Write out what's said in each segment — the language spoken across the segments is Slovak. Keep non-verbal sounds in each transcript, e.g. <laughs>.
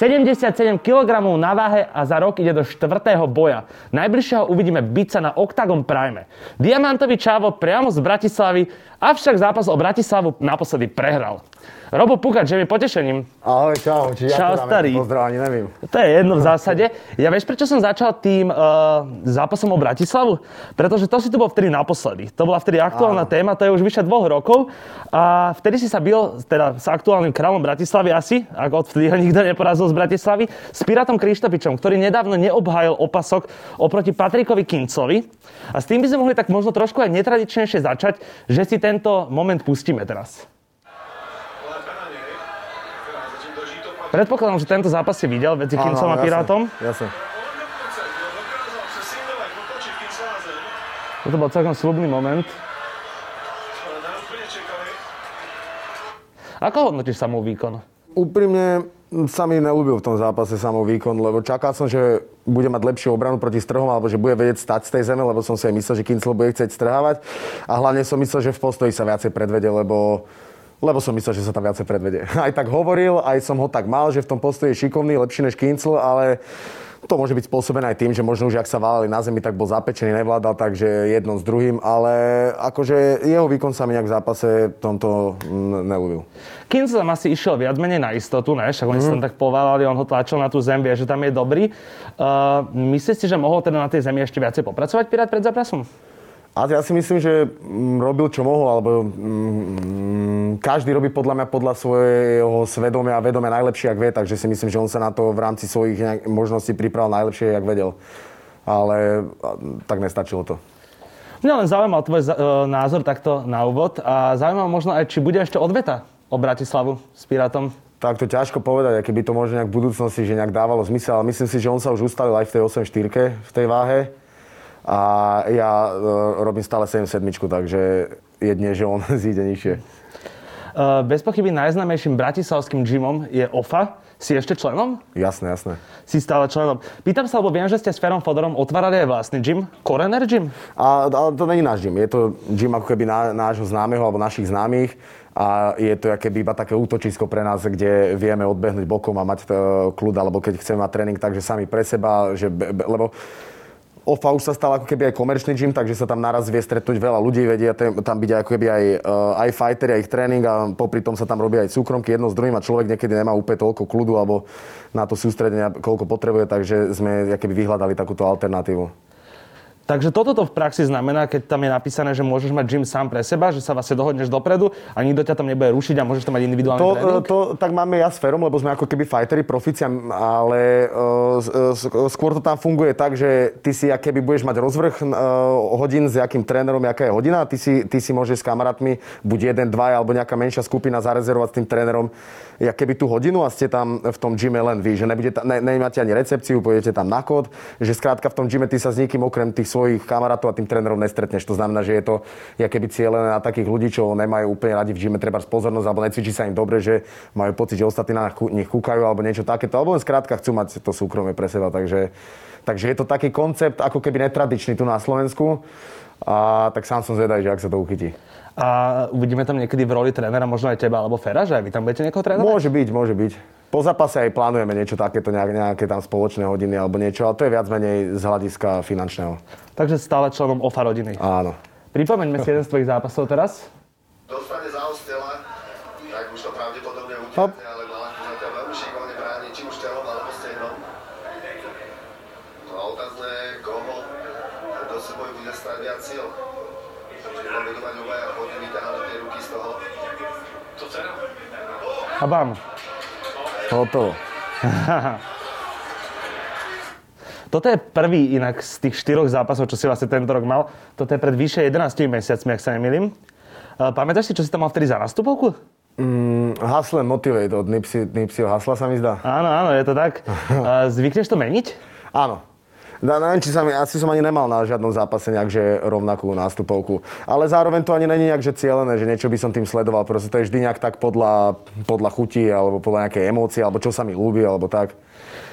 77 kg na váhe a za rok ide do štvrtého boja. Najbližšieho uvidíme bica na Octagon Prime. Diamantový čávo priamo z Bratislavy, avšak zápas o Bratislavu naposledy prehral. Robo Pukač, že mi potešením. Ahoj, čau. Či Čau, ja starý. Pozdrav, ani neviem. To je jedno v zásade. Ja vieš, prečo som začal tým uh, zápasom o Bratislavu? Pretože to si tu bol vtedy naposledy. To bola vtedy aktuálna Áno. téma, to je už vyše dvoch rokov. A vtedy si sa bil teda s aktuálnym kráľom Bratislavy asi, ak odvtedy ho nikto neporazil z Bratislavy, s Pirátom Krištopičom, ktorý nedávno neobhájil opasok oproti Patrikovi Kincovi. A s tým by sme mohli tak možno trošku aj netradičnejšie začať, že si tento moment pustíme teraz. Predpokladám, že tento zápas si videl medzi Kincom a Pirátom. Jasne. Toto bol celkom slubný moment. Ako hodnotíš samou výkon? Úprimne sa mi neľúbil v tom zápase samou výkon, lebo čakal som, že bude mať lepšiu obranu proti strhom, alebo že bude vedieť stať z tej zeme, lebo som si aj myslel, že Kincel bude chcieť strhávať. A hlavne som myslel, že v postoji sa viacej predvede, lebo lebo som myslel, že sa tam viacej predvede. <laughs> Aj tak hovoril, aj som ho tak mal, že v tom postoji je šikovný, lepší než Kincel, ale to môže byť spôsobené aj tým, že možno už ak sa válali na zemi, tak bol zapečený, nevládal, takže jedno s druhým, ale akože jeho výkon sa mi nejak v zápase tomto mm, nelúbil. Kinc tam asi išiel viac menej na istotu, ne? Však oni sa tam tak poválali, on ho tlačil na tú zem, vie, že tam je dobrý. Uh, myslíš si, že mohol teda na tej zemi ešte viacej popracovať Pirát pred zápasom? A ja si myslím, že mm, robil čo mohol, alebo mm, každý robí podľa mňa podľa svojho svedomia a vedomia najlepšie, ak vie, takže si myslím, že on sa na to v rámci svojich možností pripravil najlepšie, jak vedel. Ale tak nestačilo to. Mňa len zaujímal tvoj e, názor takto na úvod a zaujímal možno aj, či bude ešte odveta o Bratislavu s Pirátom. Tak to ťažko povedať, aké by to možno nejak v budúcnosti, že nejak dávalo zmysel, ale myslím si, že on sa už ustalil aj v tej 8-4 v tej váhe. A ja e, robím stále 7-7, takže jedne, že on <laughs> zíde nižšie. Uh, bez pochyby najznámejším bratislavským gymom je OFA. Si ešte členom? Jasné, jasné. Si stále členom. Pýtam sa, lebo viem, že ste s Ferom Fodorom otvárali aj vlastný gym. Korener gym? A, ale to není náš gym, je to gym ako keby ná, nášho známeho alebo našich známych a je to keby iba také útočisko pre nás, kde vieme odbehnúť bokom a mať e, kľud, alebo keď chceme mať tréning, takže sami pre seba, že, lebo OFA už sa stal ako keby aj komerčný gym, takže sa tam naraz vie stretnúť veľa ľudí, vedia tam byť ako keby aj, uh, aj fightery, aj ich tréning a popri tom sa tam robí aj súkromky jedno s druhým a človek niekedy nemá úplne toľko kľudu alebo na to sústredenia, koľko potrebuje, takže sme keby vyhľadali takúto alternatívu. Takže toto to v praxi znamená, keď tam je napísané, že môžeš mať gym sám pre seba, že sa vlastne dohodneš dopredu a nikto ťa tam nebude rušiť a môžeš tam mať individuálny To, tréning? to, tak máme ja s Ferom, lebo sme ako keby fighteri, profici, ale uh, skôr to tam funguje tak, že ty si keby budeš mať rozvrh uh, hodín s jakým trénerom, jaká je hodina, ty si, ty si môžeš s kamarátmi, buď jeden, dva alebo nejaká menšia skupina zarezervovať s tým trénerom, ja keby tú hodinu a ste tam v tom gyme len vy, že nebude ta, ne, nemáte ani recepciu, pôjdete tam na kód, že skrátka v tom gyme ty sa s nikým okrem tých svojich kamarátov a tým trénerom nestretneš. To znamená, že je to ja keby cieľené na takých ľudí, čo nemajú úplne radi v gyme treba pozornosť alebo necvičí sa im dobre, že majú pocit, že ostatní na nich kúkajú alebo niečo takéto, alebo len skrátka chcú mať to súkromie pre seba. Takže, takže je to taký koncept ako keby netradičný tu na Slovensku. A tak sám som zvedavý, že ak sa to uchytí. A uvidíme tam niekedy v roli trénera, možno aj teba alebo Fera, že aj vy tam budete niekoho trénovať? Môže byť, môže byť. Po zápase aj plánujeme niečo takéto, nejak, nejaké tam spoločné hodiny alebo niečo, ale to je viac menej z hľadiska finančného. Takže stále členom OFA rodiny. Áno. Pripomeňme si jeden z tvojich zápasov teraz. dostane za ostela, tak už to pravdepodobne utiahne, ale Glalanko zatiaľ veľmi šikovne bráni, či už telom alebo stehnom. No a otázne, koho do súboju bude stať viac síl. Tie ruky z toho. A bam. Hotovo. <laughs> Toto je prvý inak z tých štyroch zápasov, čo si vlastne tento rok mal. Toto je pred vyše 11 mesiacmi, ak sa nemýlim. Uh, Pamätáš si, čo si tam mal vtedy za nastupovku? Mm, and Motivate od Nipseyho Hasla sa mi zdá. Áno, áno, je to tak. Uh, <laughs> Zvykneš to meniť? Áno. Na, neviem, či sa mi, asi som ani nemal na žiadnom zápase nejakže rovnakú nástupovku. Ale zároveň to ani není nejak, že cieľené, že niečo by som tým sledoval. Proste to je vždy nejak tak podľa, podľa chuti, alebo podľa nejakej emócie, alebo čo sa mi ľúbi, alebo tak.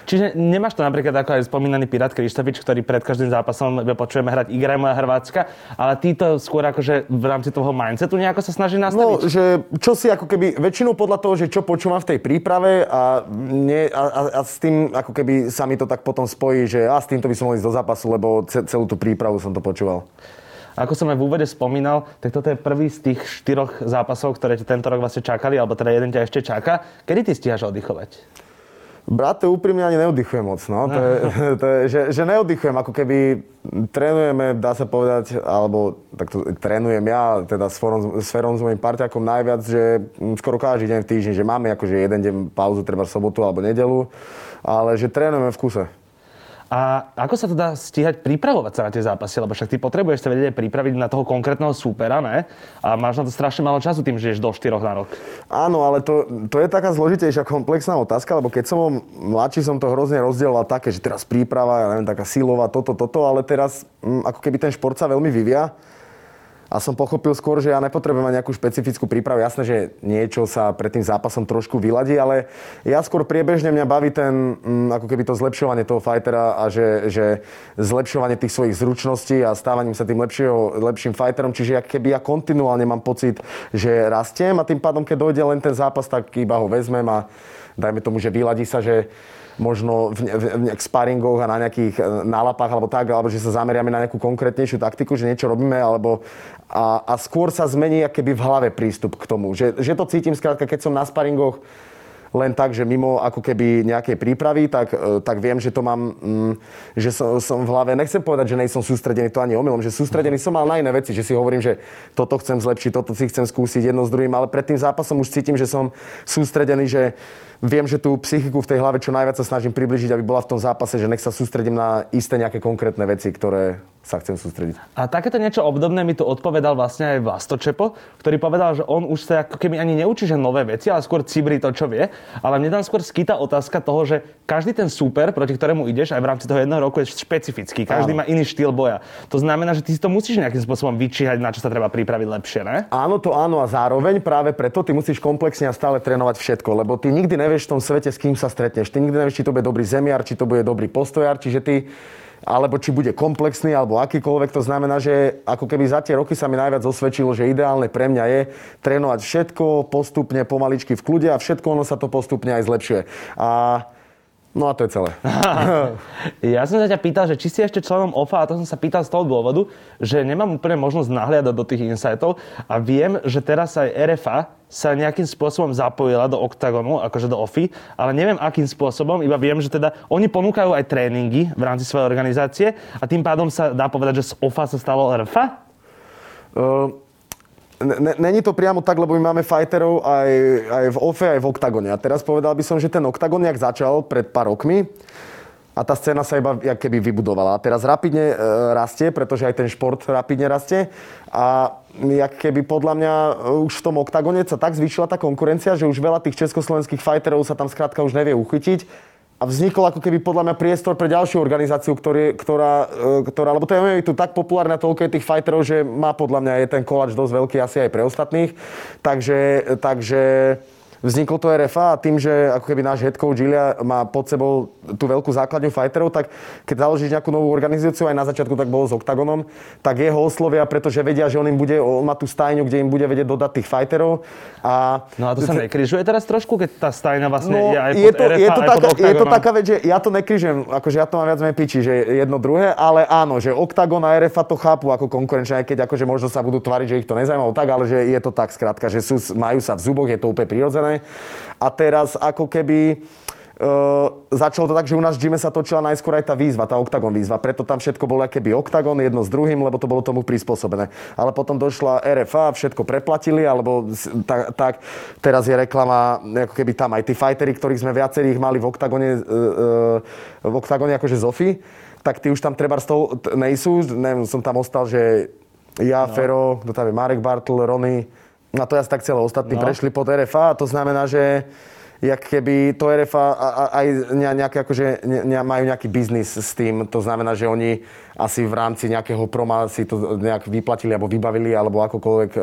Čiže nemáš to napríklad ako aj spomínaný Pirát Krištovič, ktorý pred každým zápasom počujeme hrať Igra moja Hrvátska, ale ty to skôr akože v rámci toho mindsetu nejako sa snaží nastaviť? No, že čo si ako keby, väčšinou podľa toho, že čo počúvam v tej príprave a, nie, a, a, a s tým ako keby sa mi to tak potom spojí, že a s týmto by som ísť do zápasu, lebo celú tú prípravu som to počúval. Ako som aj v úvode spomínal, tak toto je prvý z tých štyroch zápasov, ktoré ti tento rok vlastne čakali, alebo teda jeden ťa ešte čaká. Kedy ty stíhaš oddychovať? Brat, to úprimne ani neoddychujem moc. No. To je, <laughs> to je, že, že neoddychujem, ako keby trénujeme, dá sa povedať, alebo takto trénujem ja, teda s Ferom, s Ferom, s mojim parťakom najviac, že skoro každý deň v týždni, že máme akože jeden deň pauzu, treba sobotu alebo nedelu, ale že trénujeme v kuse. A ako sa to dá stíhať pripravovať sa na tie zápasy? Lebo však ty potrebuješ sa vedieť pripraviť na toho konkrétneho súpera, ne? A máš na to strašne málo času tým, že ješ do 4 na rok. Áno, ale to, to je taká zložitejšia komplexná otázka, lebo keď som mladší, som to hrozne rozdieloval také, že teraz príprava, ja neviem, taká silová, toto, toto, ale teraz mm, ako keby ten šport sa veľmi vyvia a som pochopil skôr, že ja nepotrebujem mať nejakú špecifickú prípravu. Jasné, že niečo sa pred tým zápasom trošku vyladí, ale ja skôr priebežne mňa baví ten, mm, ako keby to zlepšovanie toho fightera a že, že zlepšovanie tých svojich zručností a stávaním sa tým lepšieho, lepším fighterom. Čiže ja, keby ja kontinuálne mám pocit, že rastiem a tým pádom, keď dojde len ten zápas, tak iba ho vezmem a dajme tomu, že vyladí sa, že možno v, v, v sparingoch a na nejakých e, nálapách alebo tak, alebo že sa zameriame na nejakú konkrétnejšiu taktiku, že niečo robíme, alebo a, a skôr sa zmení keby v hlave prístup k tomu. Že, že to cítim skrátka, keď som na sparingoch len tak, že mimo ako keby nejakej prípravy, tak, e, tak viem, že to mám, mm, že som, som v hlave, nechcem povedať, že nejsom sústredený, to ani omylom, že sústredený som mal na iné veci, že si hovorím, že toto chcem zlepšiť, toto si chcem skúsiť jedno s druhým, ale pred tým zápasom už cítim, že som sústredený, že viem, že tú psychiku v tej hlave čo najviac sa snažím približiť, aby bola v tom zápase, že nech sa sústredím na isté nejaké konkrétne veci, ktoré sa chcem sústrediť. A takéto niečo obdobné mi tu odpovedal vlastne aj Vlasto Čepo, ktorý povedal, že on už sa ako keby ani neučí, že nové veci, ale skôr cibrí to, čo vie. Ale mne tam skôr skýta otázka toho, že každý ten super, proti ktorému ideš aj v rámci toho jedného roku je špecifický. Každý Áno. má iný štýl boja. To znamená, že ty si to musíš nejakým spôsobom vyčíhať, na čo sa treba pripraviť lepšie, ne? Áno, to áno a zároveň práve preto ty musíš komplexne a stále trénovať všetko, lebo ty nikdy nevieš v tom svete, s kým sa stretneš. Ty nikdy nevieš, či to bude dobrý zemiar, či to bude dobrý postojar, čiže ty alebo či bude komplexný, alebo akýkoľvek. To znamená, že ako keby za tie roky sa mi najviac osvedčilo, že ideálne pre mňa je trénovať všetko postupne, pomaličky v kľude a všetko ono sa to postupne aj zlepšuje. A No a to je celé. <laughs> ja som sa ťa pýtal, že či si ešte členom OFA, a to som sa pýtal z toho dôvodu, že nemám úplne možnosť nahliadať do tých insightov a viem, že teraz aj RFA sa nejakým spôsobom zapojila do OKTAGONu, akože do OFI, ale neviem akým spôsobom, iba viem, že teda oni ponúkajú aj tréningy v rámci svojej organizácie a tým pádom sa dá povedať, že z OFA sa stalo RFA? Uh... Není to priamo tak, lebo my máme fighterov aj, aj v OFE, aj v OKTAGONE. A teraz povedal by som, že ten OKTAGON, jak začal pred pár rokmi, a tá scéna sa iba jak keby vybudovala. A teraz rapidne e, rastie, pretože aj ten šport rapidne rastie. A jak keby podľa mňa e, už v tom oktagone sa tak zvýšila tá konkurencia, že už veľa tých československých fighterov sa tam skrátka už nevie uchytiť a vznikol ako keby podľa mňa priestor pre ďalšiu organizáciu, ktorý, ktorá, e, ktorá, lebo to je tu tak populárne toľko je tých fighterov, že má podľa mňa je ten koláč dosť veľký asi aj pre ostatných. Takže, takže vzniklo to RFA a tým, že ako keby náš head coach Gilia má pod sebou tú veľkú základňu fighterov, tak keď založíš nejakú novú organizáciu, aj na začiatku tak bolo s Octagonom, tak jeho oslovia, pretože vedia, že on im bude, on má tú stajňu, kde im bude vedieť dodať tých fighterov. A... No a to sa nekrižuje teraz trošku, keď tá stajňa vlastne no, je aj je to, RFA, je to, taká, je to taká vec, že ja to nekrižujem, akože ja to mám viac menej piči, že jedno druhé, ale áno, že Octagon a RFA to chápu ako konkurenčné, aj keď akože možno sa budú tvariť, že ich to nezaujímalo tak, ale že je to tak skrátka, že sú, majú sa v zuboch, je to úplne prirodzené. A teraz ako keby Uh, začalo to tak, že u nás v gyme sa točila najskôr aj tá výzva, tá Octagon výzva. Preto tam všetko bolo keby Octagon jedno s druhým, lebo to bolo tomu prispôsobené. Ale potom došla RFA, všetko preplatili, alebo tak, tak teraz je reklama, ako keby tam aj tí fightery, ktorých sme viacerých mali v Octagone, uh, uh, v Octagone akože Zofi, tak tí už tam treba z toho nejsú. Neviem, som tam ostal, že ja, no. Fero, kto tam je, Marek Bartl, Rony, a to ja tak celé ostatní no. prešli pod RFA a to znamená, že jak keby to RFA aj ne- nejaké, akože, ne, majú nejaký biznis s tým. To znamená, že oni asi v rámci nejakého proma si to nejak vyplatili alebo vybavili, alebo akokoľvek e,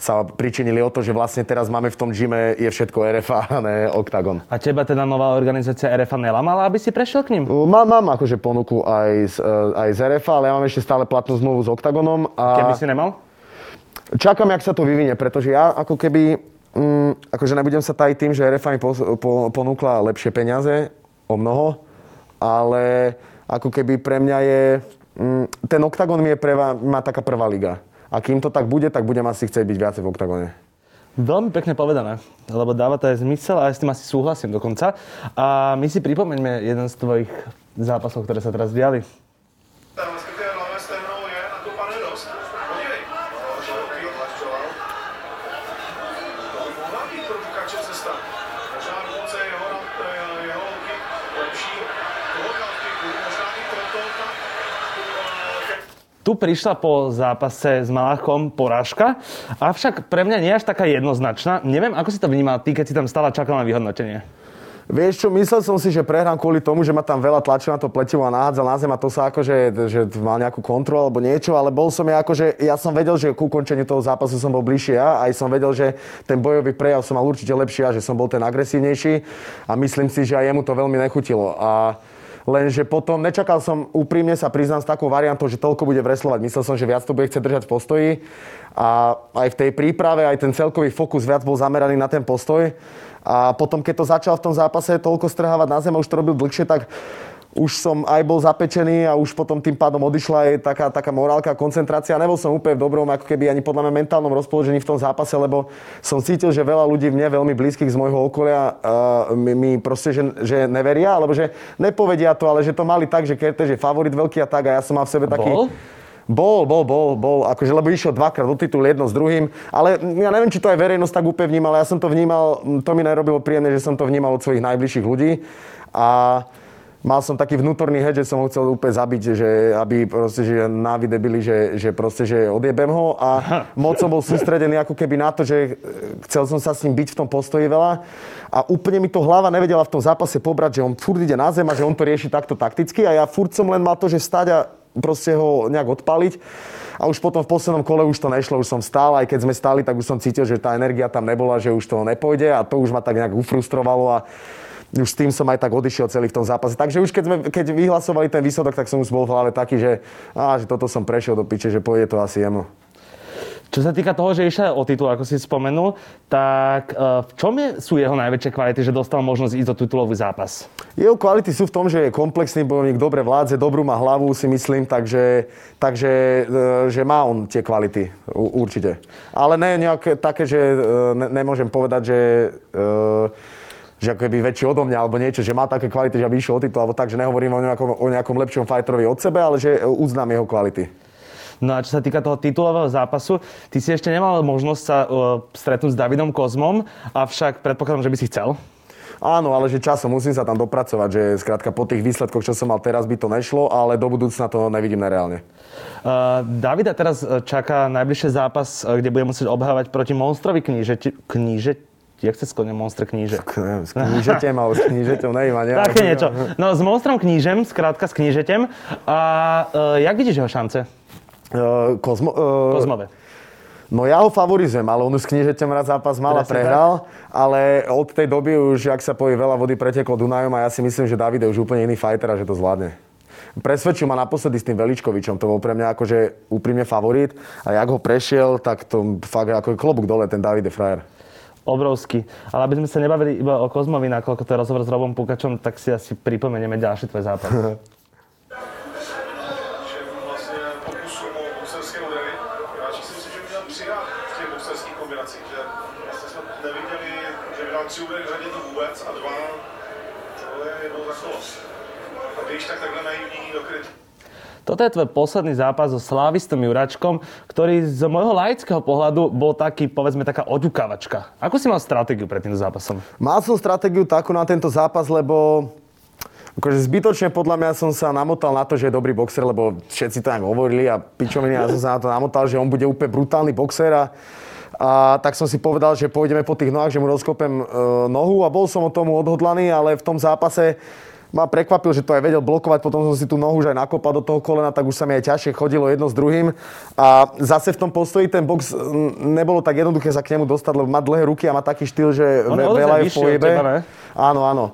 sa pričinili o to, že vlastne teraz máme v tom gyme je všetko RFA, a <laughs> ne Octagon. A teba teda nová organizácia RFA nelamala, aby si prešiel k ním? Mám, mám akože ponuku aj z, e, aj z RFA, ale ja mám ešte stále platnú zmluvu s Octagonom. A... Keby si nemal? Čakám, jak sa to vyvinie, pretože ja ako keby, mm, akože nebudem sa tajiť tým, že RFA mi po, po, ponúkla lepšie peniaze, o mnoho, ale ako keby pre mňa je, mm, ten OKTAGON mi je pre má taká prvá liga. A kým to tak bude, tak budem asi chcieť byť viacej v OKTAGONe. Veľmi pekne povedané, lebo dáva to aj zmysel a ja s tým asi súhlasím dokonca. A my si pripomeňme jeden z tvojich zápasov, ktoré sa teraz diali. Tu prišla po zápase s Malachom porážka, avšak pre mňa nie až taká jednoznačná. Neviem, ako si to vnímal ty, keď si tam stále čakal na vyhodnotenie. Vieš čo, myslel som si, že prehrám kvôli tomu, že ma tam veľa tlačil na to pletivo a nahádzal na zem a to sa akože, že mal nejakú kontrolu alebo niečo, ale bol som ja akože, ja som vedel, že ku končeniu toho zápasu som bol bližšie ja, aj som vedel, že ten bojový prejav som mal určite lepší a že som bol ten agresívnejší a myslím si, že aj jemu to veľmi nechutilo. A Lenže potom nečakal som, úprimne sa priznám s takou variantou, že toľko bude vreslovať. Myslel som, že viac to bude chcieť držať v postoji. A aj v tej príprave, aj ten celkový fokus viac bol zameraný na ten postoj. A potom, keď to začal v tom zápase toľko strhávať na zem už to robil dlhšie, tak už som aj bol zapečený a už potom tým pádom odišla aj taká, taká morálka, koncentrácia. Nebol som úplne v dobrom, ako keby ani podľa mňa mentálnom rozpoložení v tom zápase, lebo som cítil, že veľa ľudí mne veľmi blízkych z môjho okolia uh, mi, mi proste, že, že neveria, alebo že nepovedia to, ale že to mali tak, že Kerte, že favorit veľký a tak a ja som mal v sebe taký... Bol? Bol, bol, bol, bol, akože, lebo išiel dvakrát do titulu, jedno s druhým, ale ja neviem, či to aj verejnosť tak úplne vnímala, ja som to vnímal, to mi nerobilo príjemné, že som to vnímal od svojich najbližších ľudí a mal som taký vnútorný head, že som ho chcel úplne zabiť, že aby proste, že návide byli, že, že proste, že odjebem ho. A moc som bol sústredený ako keby na to, že chcel som sa s ním byť v tom postoji veľa. A úplne mi to hlava nevedela v tom zápase pobrať, že on furt ide na zem a že on to rieši takto takticky. A ja furt som len mal to, že stať a proste ho nejak odpaliť. A už potom v poslednom kole už to nešlo, už som stál, aj keď sme stáli, tak už som cítil, že tá energia tam nebola, že už to nepôjde a to už ma tak nejak ufrustrovalo a už s tým som aj tak odišiel celý v tom zápase. Takže už keď, sme, keď vyhlasovali ten výsledok, tak som už bol v hlave taký, že, á, že toto som prešiel do piče, že pôjde to asi jemu. Čo sa týka toho, že išiel o titul, ako si spomenul, tak e, v čom je, sú jeho najväčšie kvality, že dostal možnosť ísť do titulový zápas? Jeho kvality sú v tom, že je komplexný bojovník, dobre vládze, dobrú má hlavu, si myslím, takže, takže e, že má on tie kvality, určite. Ale ne nejaké také, že e, ne, nemôžem povedať, že že ako keby väčší odo mňa alebo niečo, že má také kvality, že aby išiel o titul, alebo tak, že nehovorím o nejakom, o nejakom lepšom fighterovi od sebe, ale že uznám jeho kvality. No a čo sa týka toho titulového zápasu, ty si ešte nemal možnosť sa uh, stretnúť s Davidom Kozmom, avšak predpokladám, že by si chcel. Áno, ale že časom musím sa tam dopracovať, že skrátka po tých výsledkoch, čo som mal teraz, by to nešlo, ale do budúcna to nevidím nereálne. Uh, Davida teraz e, čaká najbližší zápas, e, kde bude musieť obhávať proti Monstrovi kníže, kníže, jak sa sklonia Monster kníže? Neviem, s knížetem, ale s knížeťom neviem ani. Také niečo. No s Monstrom knížem, skrátka s knížetem. A uh, jak vidíš jeho šance? Uh, Kozmo, uh, Kozmové. No ja ho favorizujem, ale on už s knížeťom raz zápas mal a prehral, ale od tej doby už, ak sa povie, veľa vody preteklo Dunajom a ja si myslím, že David je už úplne iný fighter a že to zvládne. Presvedčil ma naposledy s tým Veličkovičom, to bol pre mňa akože úprimne favorit a jak ho prešiel, tak to fakt ako klobúk dole, ten David je frajer. Obrovský. Ale aby sme sa nebavili iba o Kozmovi, nakoľko to je rozhovor s Robom Pukačom, tak si asi pripomenieme ďalší tvoj zápas. <laughs> tři údery v řadě to vůbec a dva, to je jednou za kolo. A když tak takhle naivní. Toto je tvoj posledný zápas so Slavistom Juračkom, ktorý z môjho laického pohľadu bol taký, povedzme, taká oďukávačka. Ako si mal stratégiu pred týmto zápasom? Mal som stratégiu takú na tento zápas, lebo akože zbytočne podľa mňa som sa namotal na to, že je dobrý boxer, lebo všetci to tak hovorili a pičoviny, ja som sa na to namotal, že on bude úplne brutálny boxer a, A tak som si povedal, že pôjdeme po tých nohách, že mu rozkopem e, nohu a bol som o tomu odhodlaný, ale v tom zápase ma prekvapil, že to aj vedel blokovať, potom som si tú nohu už aj nakopal do toho kolena, tak už sa mi aj ťažšie chodilo jedno s druhým. A zase v tom postoji ten box nebolo tak jednoduché sa k nemu dostať, lebo má dlhé ruky a má taký štýl, že On ve- veľa je v ne? Áno, áno.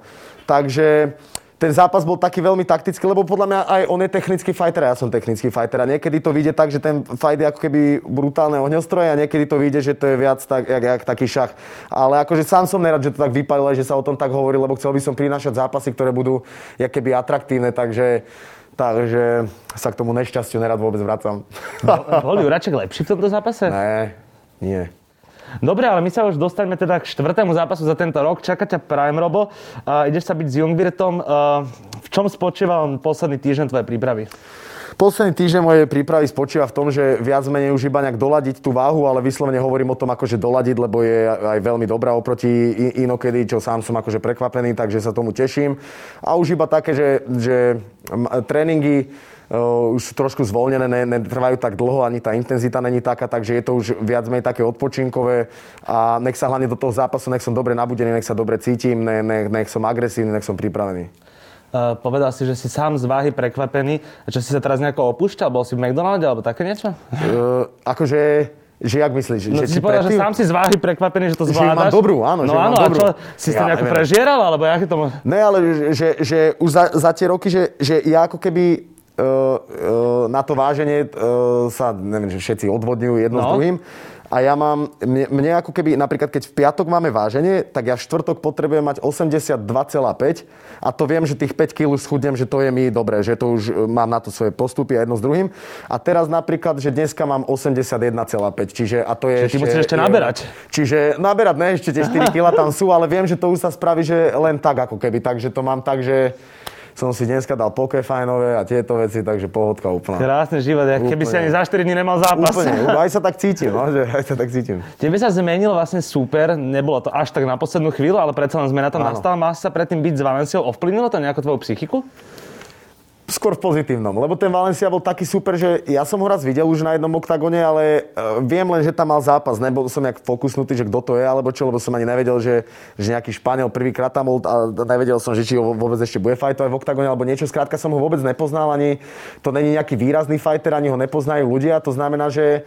Takže ten zápas bol taký veľmi taktický, lebo podľa mňa aj on je technický fighter a ja som technický fighter. A niekedy to vyjde tak, že ten fight je ako keby brutálne ohňostroje a niekedy to vyjde, že to je viac tak, jak, jak taký šach. Ale akože sám som nerad, že to tak vypadlo, že sa o tom tak hovorí, lebo chcel by som prinášať zápasy, ktoré budú jak keby atraktívne, takže Takže sa k tomu nešťastiu nerad vôbec vracam. Bol Juraček lepší v tomto zápase? ne, nie. Dobre, ale my sa už dostaneme teda k štvrtému zápasu za tento rok. Čaká ťa Prime Robo. Uh, ideš sa byť s Jungwirtom. Uh, v čom spočíval posledný týždeň tvoje prípravy? Posledný týždeň mojej prípravy spočíva v tom, že viac menej už iba nejak doladiť tú váhu, ale vyslovene hovorím o tom akože doladiť, lebo je aj veľmi dobrá oproti inokedy, čo sám som akože prekvapený, takže sa tomu teším. A už iba také, že, že tréningy už sú trošku zvolnené, ne, netrvajú tak dlho, ani tá intenzita není taká, takže je to už viac menej také odpočinkové a nech sa hlavne do toho zápasu, nech som dobre nabudený, nech sa dobre cítim, ne, nech, nech som agresívny, nech som pripravený. Uh, povedal si, že si sám z váhy prekvapený. A čo si sa teraz nejako opúšťal? Bol si v McDonalde alebo také niečo? Uh, akože, že jak myslíš? No, že si povedal, že predtým- sám si z váhy prekvapený, že to Že zvládaš. mám dobrú, áno, No že áno, mám a dobrú. čo? Si si to Ja nejako neviem. prežieral, alebo aké to... Ne, ale že, že, že už za, za tie roky, že, že ja ako keby na to váženie uh, sa, neviem, že všetci odvodňujú jedno No. s druhým. A ja mám, mne, mne ako keby, napríklad keď v piatok máme váženie, tak ja v štvrtok potrebujem mať 82,5 a to viem, že tých 5 kg schudnem, že to je mi dobré, že to už e, mám na to svoje postupy a jedno s druhým. A teraz napríklad, že dneska mám 81,5, čiže a to je Čiže ty musíš ešte naberať. Čiže naberať, ne, ešte tie 4 kg tam sú, ale viem, že to už sa spraví, že len tak ako keby, takže to mám tak, že som si dneska dal pokefajnové a tieto veci, takže pohodka úplná. Krásny život, jak keby si ani za 4 dní nemal zápas. Úplne, <laughs> aj sa tak cítim, no, že aj sa tak cítim. Tebe sa zmenil vlastne super, nebolo to až tak na poslednú chvíľu, ale predsa len zmena tam nastala. Si sa predtým byť s Valenciou, ovplyvnilo to nejako tvoju psychiku? Skôr v pozitívnom, lebo ten Valencia bol taký super, že ja som ho raz videl už na jednom oktagone, ale e, viem len, že tam mal zápas. Nebol som nejak fokusnutý, že kto to je, alebo čo, lebo som ani nevedel, že, že nejaký Španiel prvýkrát tam bol a nevedel som, že či ho vôbec ešte bude fajtovať v oktagone alebo niečo. Skrátka som ho vôbec nepoznal, ani to není nejaký výrazný fighter, ani ho nepoznajú ľudia. To znamená, že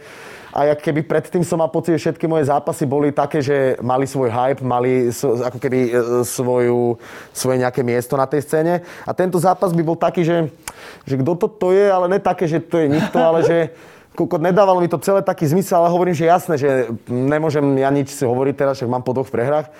a jak keby predtým som mal pocit, že všetky moje zápasy boli také, že mali svoj hype, mali ako keby e, svoju, svoje nejaké miesto na tej scéne. A tento zápas by bol taký, že, že kto to, to je, ale ne také, že to je nikto, ale že <laughs> kokot, nedávalo mi to celé taký zmysel, ale hovorím, že jasné, že nemôžem ja nič si hovoriť teraz, však mám po dvoch prehrách.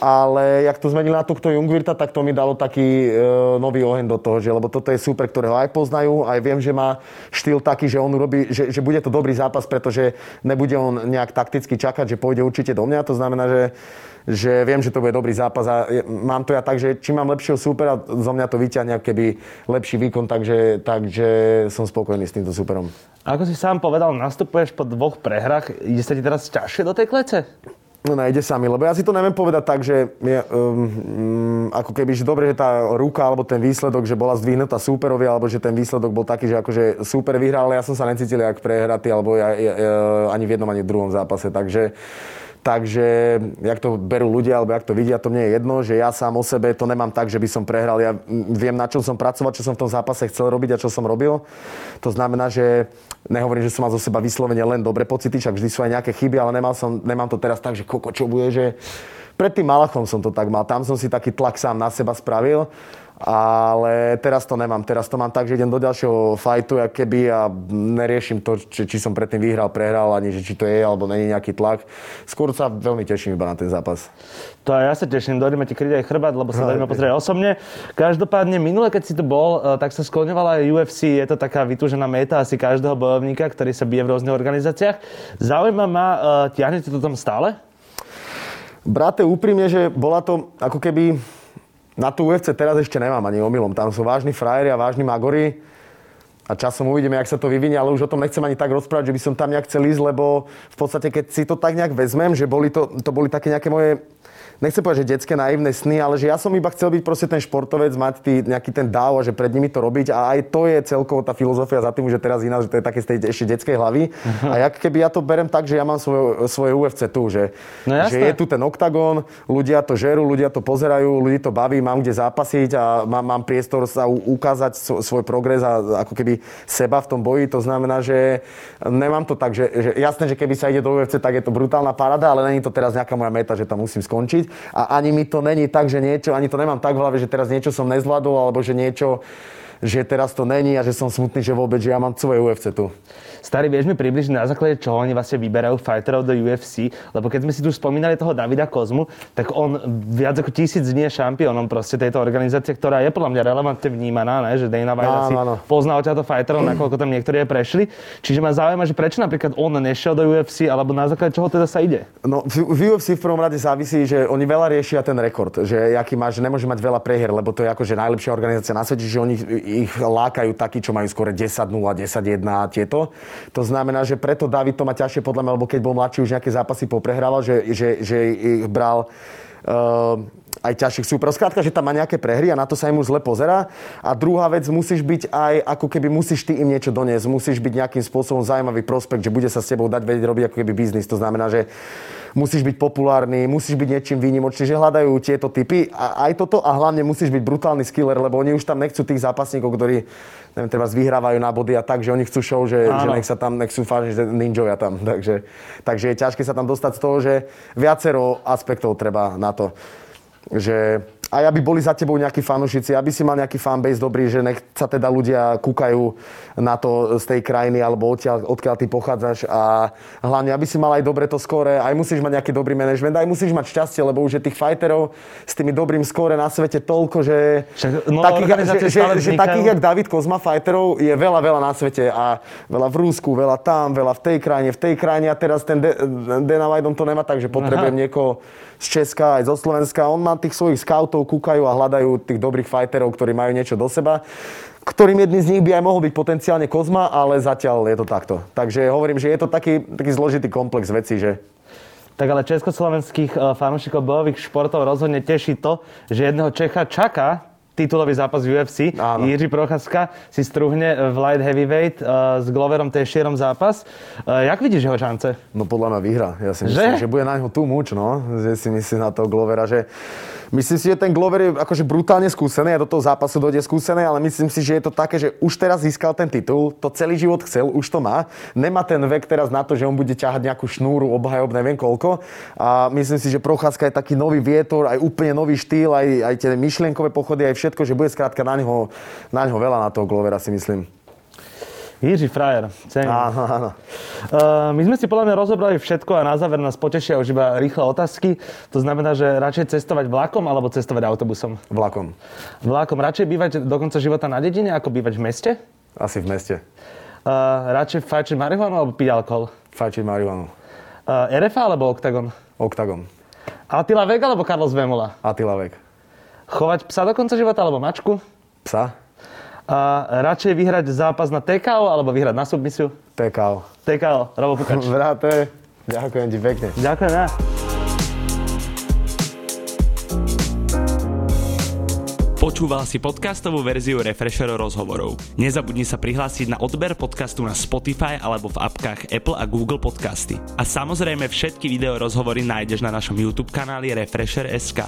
Ale jak to zmenili na tohto Jungvirta, tak to mi dalo taký e, nový oheň do toho, že, lebo toto je super, ktorého aj poznajú, aj viem, že má štýl taký, že on urobí, že, že bude to dobrý zápas, pretože nebude on nejak takticky čakať, že pôjde určite do mňa. To znamená, že že viem, že to bude dobrý zápas a mám to ja tak, že čím mám lepšieho súpera, zo mňa to vyťahne keby lepší výkon, takže, takže som spokojný s týmto súperom. Ako si sám povedal, nastupuješ po dvoch prehrách. Ide sa ti teraz ťažšie do tej klece? No nejde sa mi, lebo ja si to neviem povedať tak, že je, um, um, ako keby, že dobre, že tá ruka alebo ten výsledok, že bola zdvihnutá súperovi, alebo že ten výsledok bol taký, že akože súper vyhral, ale ja som sa necítil jak prehratý, alebo ja, ja, ja, ani v jednom, ani v druhom zápase, takže Takže, jak to berú ľudia, alebo jak to vidia, to mne je jedno, že ja sám o sebe to nemám tak, že by som prehral. Ja viem, na čom som pracoval, čo som v tom zápase chcel robiť a čo som robil. To znamená, že nehovorím, že som mal zo seba vyslovene len dobre pocity, však vždy sú aj nejaké chyby, ale nemal som, nemám to teraz tak, že koko, čo bude, že pred tým Malachom som to tak mal. Tam som si taký tlak sám na seba spravil. Ale teraz to nemám. Teraz to mám tak, že idem do ďalšieho fajtu, jak keby a neriešim to, či, či som predtým vyhral, prehral, ani že či to je, alebo není nejaký tlak. Skôr sa veľmi teším iba na ten zápas. To aj ja sa teším, dojdeme ti kryť aj chrbát, lebo sa dojdeme pozrieť osobne. Každopádne, minule, keď si tu bol, eh, tak sa skloňovala aj UFC. Je to taká vytúžená meta asi každého bojovníka, ktorý sa bije v rôznych organizáciách. Zaujíma ma, eh, ťahnete to tam stále? Brate, úprimne, že bola to ako keby... Na tú UFC teraz ešte nemám ani omylom. Tam sú vážni frajeri a vážni magori. A časom uvidíme, jak sa to vyvinie, ale už o tom nechcem ani tak rozprávať, že by som tam nejak chcel ísť, lebo v podstate, keď si to tak nejak vezmem, že boli to, to boli také nejaké moje nechcem povedať, že detské naivné sny, ale že ja som iba chcel byť proste ten športovec, mať tý, nejaký ten dáv a že pred nimi to robiť a aj to je celkovo tá filozofia za tým, že teraz iná, že to je také z tej ešte detskej hlavy. A jak keby ja to berem tak, že ja mám svoje, svoje UFC tu, že, no že je tu ten oktagón, ľudia to žerú, ľudia to pozerajú, ľudí to baví, mám kde zápasiť a mám, mám priestor sa ukázať svoj progres a ako keby seba v tom boji. To znamená, že nemám to tak, že, že jasné, že keby sa ide do UFC, tak je to brutálna parada, ale není to teraz nejaká moja meta, že tam musím skončiť a ani mi to není tak, že niečo, ani to nemám tak v hlave, že teraz niečo som nezvládol, alebo že niečo, že teraz to není a že som smutný, že vôbec, že ja mám svoje UFC tu. Starý, vieš mi približiť na základe čoho oni vlastne vyberajú fighterov do UFC? Lebo keď sme si tu spomínali toho Davida Kozmu, tak on viac ako tisíc dní je šampiónom proste tejto organizácie, ktorá je podľa mňa relevantne vnímaná, ne? že Dana White asi pozná odtiaľto fighterov, nakoľko tam niektorí prešli. Čiže ma zaujíma, že prečo napríklad on nešiel do UFC, alebo na základe čoho teda sa ide? No v UFC v prvom rade závisí, že oni veľa riešia ten rekord, že aký má, že nemôže mať veľa prehier, lebo to je akože najlepšia organizácia na svete, že oni ich lákajú takí, čo majú skôr 10-0, 10-1 tieto. To znamená, že preto David to má ťažšie podľa mňa, lebo keď bol mladší, už nejaké zápasy poprehrával, že, že, že ich bral aj ťažších súperov. Skrátka, že tam má nejaké prehry a na to sa im už zle pozera. A druhá vec, musíš byť aj, ako keby musíš ty im niečo doniesť, musíš byť nejakým spôsobom zaujímavý prospekt, že bude sa s tebou dať vedieť robiť ako keby biznis. To znamená, že musíš byť populárny, musíš byť niečím výnimočný, že hľadajú tieto typy. A aj toto a hlavne musíš byť brutálny skiller, lebo oni už tam nechcú tých zápasníkov, ktorí neviem, treba vyhrávajú na body a tak, že oni chcú show, že, že nech sa tam, nech sú fáži, že ninjoja tam. Takže, takže je ťažké sa tam dostať z toho, že viacero aspektov treba na to. Že aj aby boli za tebou nejakí fanúšici, aby si mal nejaký fanbase dobrý, že nech sa teda ľudia kúkajú na to z tej krajiny alebo odkiaľ, odkiaľ ty pochádzaš a hlavne, aby si mal aj dobre to skóre, aj musíš mať nejaký dobrý manažment, aj musíš mať šťastie, lebo už je tých fighterov s tými dobrým skóre na svete toľko, že, no, takých, že, že, že takých, jak David Kozma fighterov je veľa, veľa na svete a veľa v Rúsku, veľa tam, veľa v tej krajine, v tej krajine a teraz ten Dana White to nemá tak, že potrebujem Aha. niekoho z Česka, aj zo Slovenska. On má tých svojich scoutov, kúkajú a hľadajú tých dobrých fighterov, ktorí majú niečo do seba ktorým jedný z nich by aj mohol byť potenciálne Kozma, ale zatiaľ je to takto. Takže hovorím, že je to taký, taký zložitý komplex vecí, že tak ale československých eh, fanúšikov bojových športov rozhodne teší to, že jedného Čecha čaká titulový zápas v UFC. Áno. Jiří Procházka si struhne v light heavyweight uh, s Gloverom Tešierom zápas. Uh, jak vidíš jeho šance? No podľa mňa vyhra. Ja si myslím, že, že bude na neho tú muč, no. Že si myslíš na toho Glovera, že Myslím si, že ten Glover je akože brutálne skúsený a do toho zápasu dojde skúsený, ale myslím si, že je to také, že už teraz získal ten titul, to celý život chcel, už to má. Nemá ten vek teraz na to, že on bude ťahať nejakú šnúru, obhajob, neviem koľko. A myslím si, že Procházka je taký nový vietor, aj úplne nový štýl, aj, aj tie myšlienkové pochody, aj všetko, že bude skrátka na neho, na neho veľa na toho Glovera, si myslím. Jiří Frajer, cením. Áno, áno. Uh, my sme si podľa mňa rozobrali všetko a na záver nás potešia už iba rýchle otázky. To znamená, že radšej cestovať vlakom alebo cestovať autobusom? Vlakom. Vlakom. Radšej bývať do konca života na dedine, ako bývať v meste? Asi v meste. Uh, radšej fajčiť marihuanu alebo piť alkohol? Fajčiť marihuanu. Uh, RFA alebo Octagon? Octagon. Attila Vek alebo Carlos Vemola? Attila Vek. Chovať psa do konca života alebo mačku? Psa. A radšej vyhrať zápas na TKO alebo vyhrať na submisiu? TKO. TKO, Robo Pukač. Vrate, ďakujem ti pekne. Ďakujem ja. Počúval si podcastovú verziu Refresher rozhovorov. Nezabudni sa prihlásiť na odber podcastu na Spotify alebo v apkách Apple a Google Podcasty. A samozrejme všetky video rozhovory nájdeš na našom YouTube kanáli Refresher.sk.